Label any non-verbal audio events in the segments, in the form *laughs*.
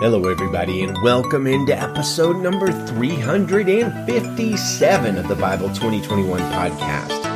Hello, everybody, and welcome into episode number 357 of the Bible 2021 podcast.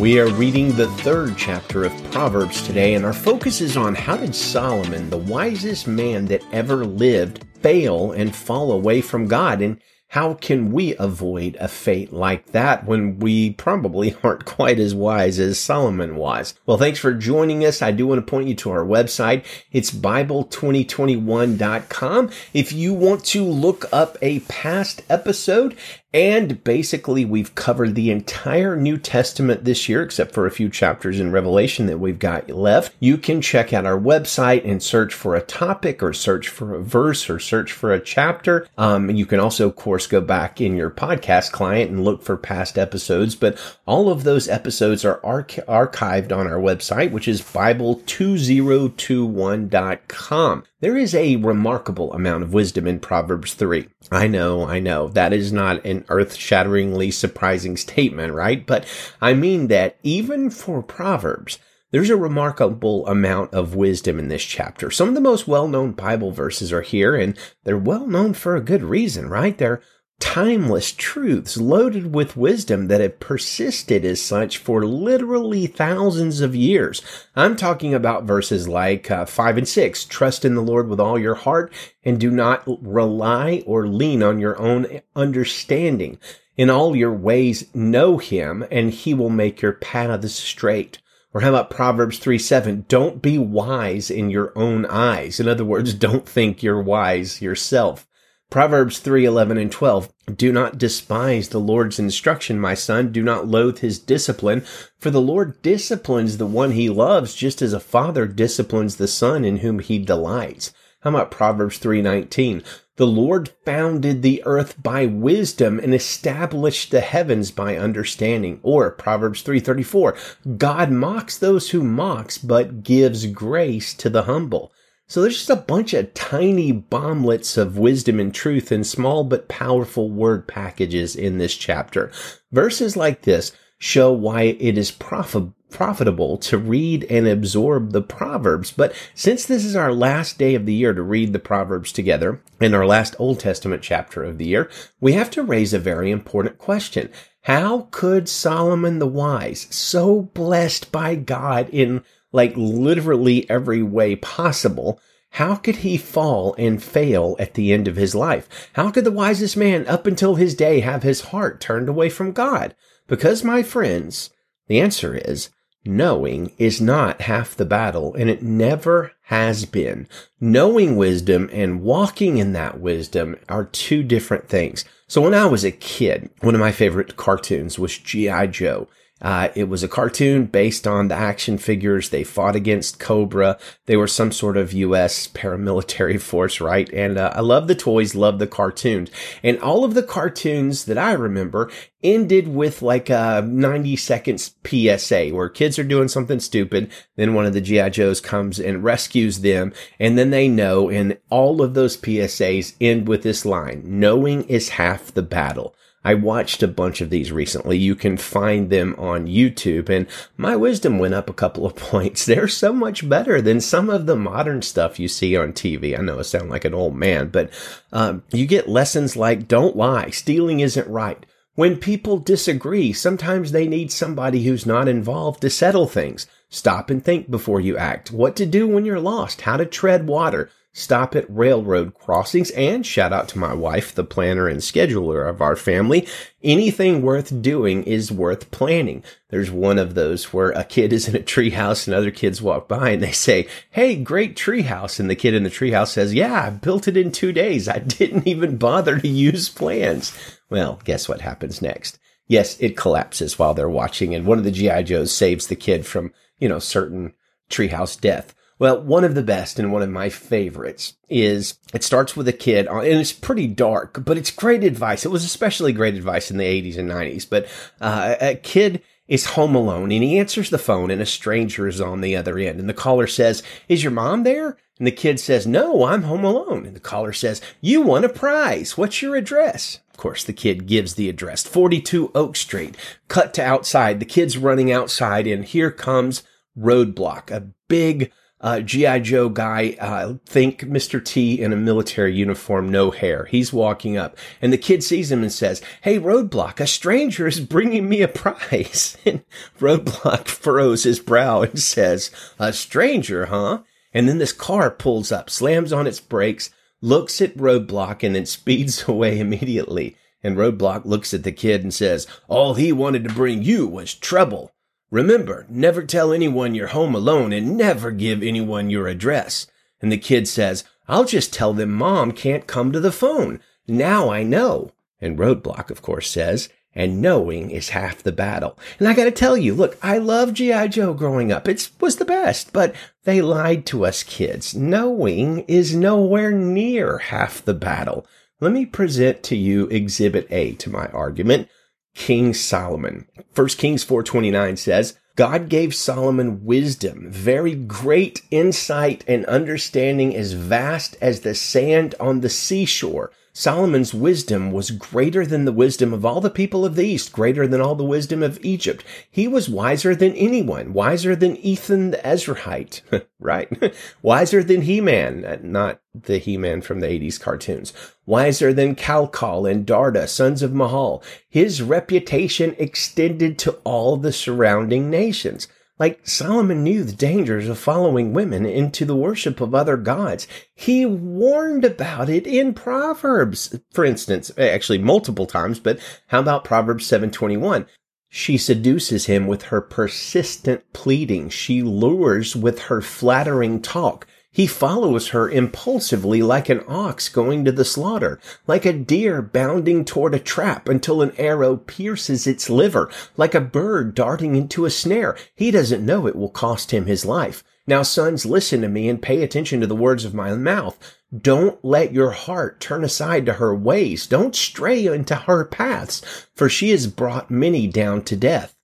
We are reading the third chapter of Proverbs today, and our focus is on how did Solomon, the wisest man that ever lived, fail and fall away from God? And how can we avoid a fate like that when we probably *laughs* aren't quite as wise as Solomon was? Well, thanks for joining us. I do want to point you to our website. It's Bible2021.com. If you want to look up a past episode and basically, we've covered the entire New Testament this year, except for a few chapters in Revelation that we've got left. You can check out our website and search for a topic or search for a verse or search for a chapter. Um, you can also, of course, go back in your podcast client and look for past episodes, but all of those episodes are arch- archived on our website, which is Bible2021.com. There is a remarkable amount of wisdom in Proverbs 3. I know, I know, that is not an earth shatteringly surprising statement, right? But I mean that even for Proverbs, there's a remarkable amount of wisdom in this chapter. Some of the most well-known Bible verses are here, and they're well known for a good reason, right? They're timeless truths loaded with wisdom that have persisted as such for literally thousands of years. I'm talking about verses like uh, 5 and 6. Trust in the Lord with all your heart and do not rely or lean on your own understanding. In all your ways, know him and he will make your paths straight. Or how about Proverbs 3 7? Don't be wise in your own eyes. In other words, *laughs* don't think you're wise yourself. Proverbs 3, 11 and 12. Do not despise the Lord's instruction, my son. Do not loathe his discipline, for the Lord disciplines the one he loves, just as a father disciplines the son in whom he delights. How about Proverbs 3:19? The Lord founded the earth by wisdom and established the heavens by understanding. Or Proverbs 3:34, God mocks those who mocks but gives grace to the humble. So there's just a bunch of tiny bomblets of wisdom and truth in small but powerful word packages in this chapter. Verses like this show why it is prof- profitable to read and absorb the Proverbs. But since this is our last day of the year to read the Proverbs together and our last Old Testament chapter of the year, we have to raise a very important question. How could Solomon the Wise, so blessed by God in like literally every way possible, how could he fall and fail at the end of his life? How could the wisest man up until his day have his heart turned away from God? Because, my friends, the answer is knowing is not half the battle and it never has been. Knowing wisdom and walking in that wisdom are two different things. So when I was a kid, one of my favorite cartoons was G.I. Joe. Uh, it was a cartoon based on the action figures. They fought against Cobra. They were some sort of U.S. paramilitary *laughs* force, right? And uh, I love the toys, love the cartoons. And all of the cartoons that I remember ended with like a 90 seconds PSA where kids are doing something stupid. Then one of the G.I. Joes comes and rescues them. And then they know. And all of those PSAs end with this line, knowing is half the battle. I watched a bunch of these recently. You can find them on YouTube and my wisdom went up a couple of *laughs* points. They're so much better than some of the modern stuff you see on TV. I know I sound like an old man, but um, you get lessons like don't lie. Stealing isn't right. When people disagree, sometimes they need somebody who's not involved to settle things. Stop and think before you act. What to do when you're lost. How to tread water stop at railroad crossings, and shout out to my wife, the planner and scheduler of our family. Anything worth doing is worth planning. There's one of those where a kid is in a treehouse and other kids walk by and they say, Hey, great treehouse. And the kid in the treehouse says, Yeah, I built it in two days. I *laughs* didn't even bother to use plans. Well, guess what happens next? Yes, it collapses while they're watching and one of the GI Joes saves the kid from, you know, certain treehouse death. Well, one of the best and one of my favorites is it starts with a kid and it's pretty dark, but it's great advice. It was especially great advice in the 80s and 90s, but uh, a kid is home alone and he answers the phone and a stranger is on the other end and the caller says, is your mom there? And the kid says, no, I'm home alone. And the caller says, you won a prize. What's your address? Of course, the kid gives the address, 42 Oak Street. Cut to outside. The kid's running outside and here comes Roadblock, a big uh, G.I. Joe guy, uh, think Mr. T in a military uniform, no hair. He's walking up and the kid sees him and says, Hey, Roadblock, a stranger is bringing me a prize. *laughs* And Roadblock *laughs* furrows his brow and says, a stranger, huh? And then this car pulls up, slams on its brakes, looks at Roadblock and then *laughs* speeds away immediately. And Roadblock looks at the kid and says, all he wanted to bring you was trouble. Remember, never tell anyone you're home alone and never give anyone your address. And the kid says, I'll just tell them mom can't come to the phone. Now I know. And Roadblock, of course, says, and knowing is half the battle. And I gotta tell you, look, I loved G.I. Joe growing up. It was the best, but they lied to us kids. Knowing is nowhere near half the battle. Let me present to you exhibit A to my argument. King Solomon. 1 Kings 429 says, God gave Solomon wisdom, very great insight and understanding as vast as the sand on the seashore. Solomon's wisdom was greater than the wisdom of all the people of the East, greater than all the wisdom of Egypt. He was wiser than anyone, wiser than Ethan the Ezrahite, *laughs* right? *laughs* wiser than He-Man, uh, not the He-Man from the 80s cartoons. Wiser than Calcol and Darda, sons of Mahol. His reputation extended to all the surrounding nations. Like Solomon knew the dangers of following women into the worship of other gods. He warned about it in Proverbs, for instance, actually multiple times, but how about Proverbs 721? She seduces him with her persistent pleading. She lures with her flattering talk. He follows her impulsively like an ox going to the slaughter, like a deer bounding toward a trap until an arrow pierces its liver, like a bird darting into a snare. He doesn't know it will cost him his life. Now, sons, listen to me and pay attention to the words of my mouth. Don't let your heart turn aside to her ways. Don't stray into her paths, for she has brought many down to death.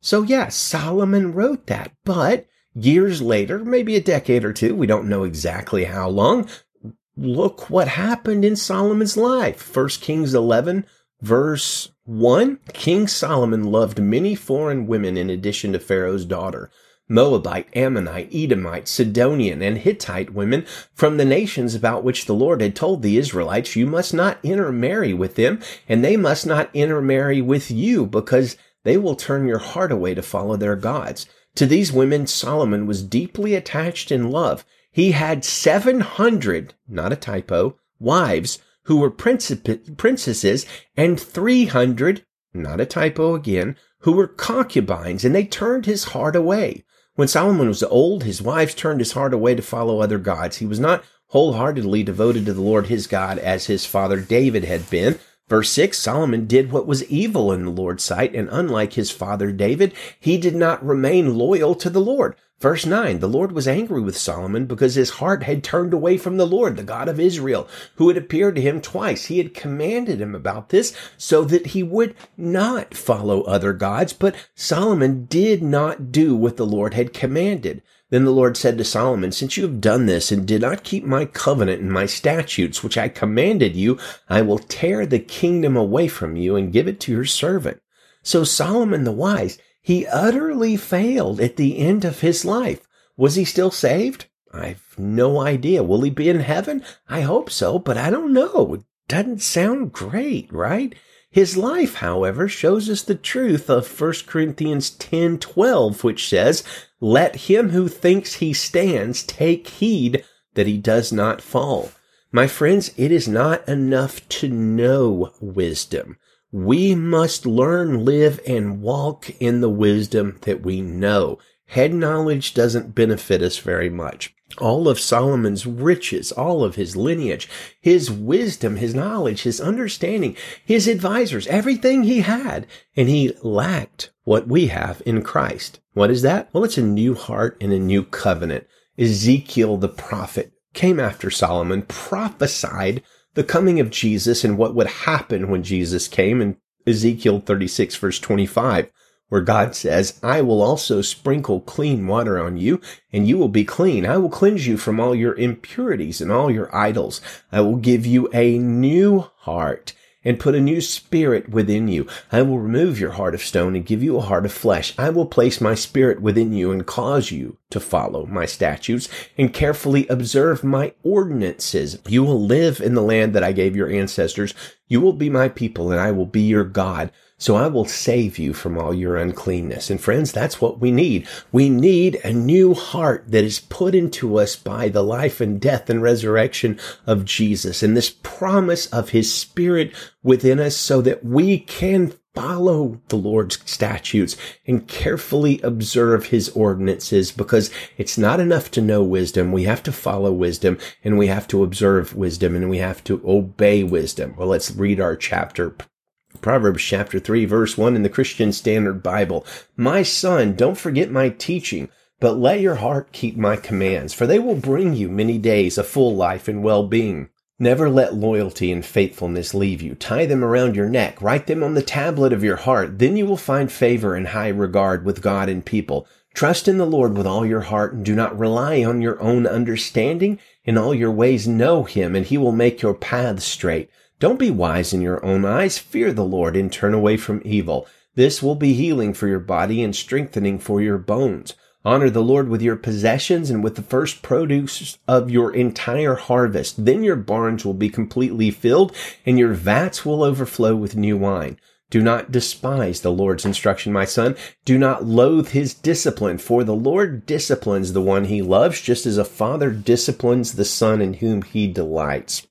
So yes, Solomon wrote that, but years later, maybe a decade or two, we don't know exactly how long, look what happened in Solomon's life. First Kings 11 verse 1. King Solomon loved many foreign women in addition to Pharaoh's daughter. Moabite, Ammonite, Edomite, Sidonian, and Hittite women from the nations about which the Lord had told the Israelites, you must not intermarry with them, and they must not intermarry with you, because they will turn your heart away to follow their gods. To these women, Solomon was deeply attached in love. He had 700, not a typo, wives who were princip- princesses and 300, not a typo again, who were concubines, and they turned his heart away. When Solomon was old, his wives turned his heart away to follow other gods. He was not wholeheartedly devoted to the Lord his God as his father David had been. Verse 6 Solomon did what was evil in the Lord's sight, and unlike his father David, he did not remain loyal to the Lord. Verse 9 The Lord was angry with Solomon because his heart had turned away from the Lord, the God of Israel, who had appeared to him twice. He had commanded him about this so that he would not follow other gods, but Solomon did not do what the Lord had commanded. Then the Lord said to Solomon, Since you have done this and did not keep my covenant and my statutes, which I commanded you, I will tear the kingdom away from you and give it to your servant. So Solomon the wise, he utterly failed at the end of his life. Was he still saved? I've no idea. Will he be in heaven? I hope so, but I don't know. It doesn't sound great, right? His life, however, shows us the truth of 1 Corinthians 10:12, which says, "Let him who thinks he stands take heed that he does not fall." My friends, it is not enough to know wisdom. We must learn, live, and walk in the wisdom that we know. Head knowledge doesn't benefit us very much all of Solomon's riches, all of his lineage, his wisdom, his knowledge, his understanding, his advisors, everything he had. And he lacked what we have in Christ. What is that? Well, it's a new heart and a new covenant. Ezekiel the prophet came after Solomon, prophesied the coming of Jesus and what would happen when Jesus came in Ezekiel 36 verse 25 where God says, I will also sprinkle clean water on you and you will be clean. I will cleanse you from all your impurities and all your idols. I will give you a new heart and put a new spirit within you. I will remove your heart of stone and give you a heart of flesh. I will place my spirit within you and cause you to follow my statutes and carefully observe my ordinances. You will live in the land that I gave your ancestors. You will be my people and I will be your God. So I will save you from all your uncleanness. And friends, that's what we need. We need a new heart that is put into us by the life and death and resurrection of Jesus and this promise of his spirit within us so that we can follow the Lord's statutes and carefully observe his ordinances because it's not enough to know wisdom. We have to follow wisdom and we have to observe wisdom and we have to obey wisdom. Well, let's read our chapter Proverbs chapter 3 verse 1 in the Christian Standard Bible. My son, don't forget my teaching, but let your heart keep my commands, for they will bring you many days, a full life and well-being. Never let loyalty and faithfulness leave you. Tie them around your neck. Write them on the tablet of your heart. Then you will find favor and high regard with God and people. Trust in the Lord with all your heart and do not rely on your own understanding. In all your ways know him and he will make your paths straight. Don't be wise in your own eyes. Fear the Lord and turn away from evil. This will be healing for your body and strengthening for your bones. Honor the Lord with your possessions and with the first produce of your entire harvest. Then your barns will be completely filled and your vats will overflow with new wine. Do not despise the Lord's instruction, my son. Do not loathe his discipline, for the Lord disciplines the one he loves, just as a father disciplines the son in whom he delights.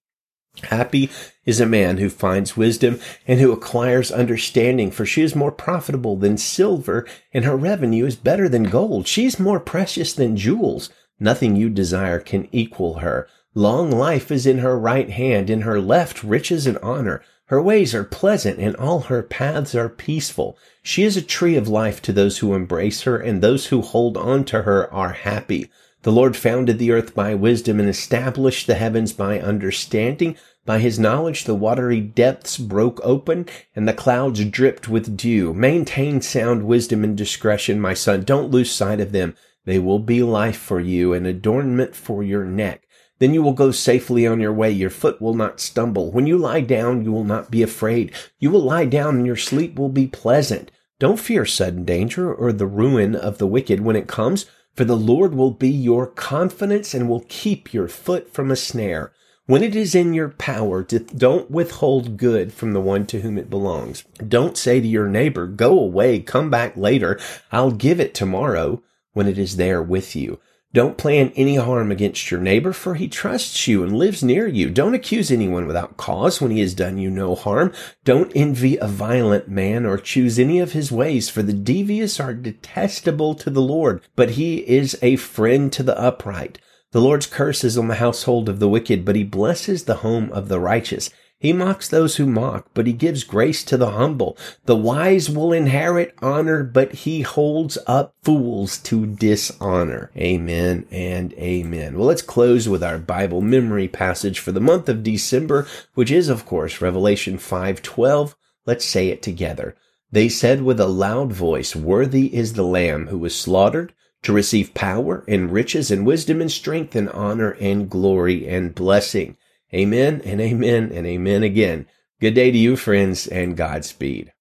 Happy is a man who finds wisdom and who acquires understanding, for she is more profitable than silver, and her revenue is better than gold. She is more precious than jewels. Nothing you desire can equal her. Long life is in her right hand, in her left riches and honor. Her ways are pleasant, and all her paths are peaceful. She is a tree of life to those who embrace her, and those who hold on to her are happy. The Lord founded the earth by wisdom and established the heavens by understanding. By his knowledge, the watery depths broke open and the clouds dripped with dew. Maintain sound wisdom and discretion, my son. Don't lose sight of them. They will be life for you and adornment for your neck. Then you will go safely on your way. Your foot will not stumble. When you lie down, you will not be afraid. You will lie down and your sleep will be pleasant. Don't fear sudden danger or the ruin of the wicked when it comes for the Lord will be your confidence and will keep your foot from a snare. When it is in your power, don't withhold good from the one to whom it belongs. Don't say to your neighbor, go away, come back later. I'll give it tomorrow when it is there with you. Don't plan any harm against your neighbor, for he trusts you and lives near you. Don't accuse anyone without cause when he has done you no harm. Don't envy a violent man or choose any of his ways, for the devious are detestable to the Lord, but he is a friend to the upright. The Lord's curse is on the household of the wicked, but he blesses the home of the righteous. He mocks those who mock, but he gives grace to the humble. The wise will inherit honor, but he holds up fools to dishonor. Amen and amen. Well, let's close with our Bible memory passage for the month of December, which is, of course, Revelation 5:12. Let's say it together. They said with a loud voice, Worthy is the Lamb who was slaughtered to receive power and riches and wisdom and strength and honor and glory and blessing. Amen and amen and amen again. Good day to you, friends, and Godspeed.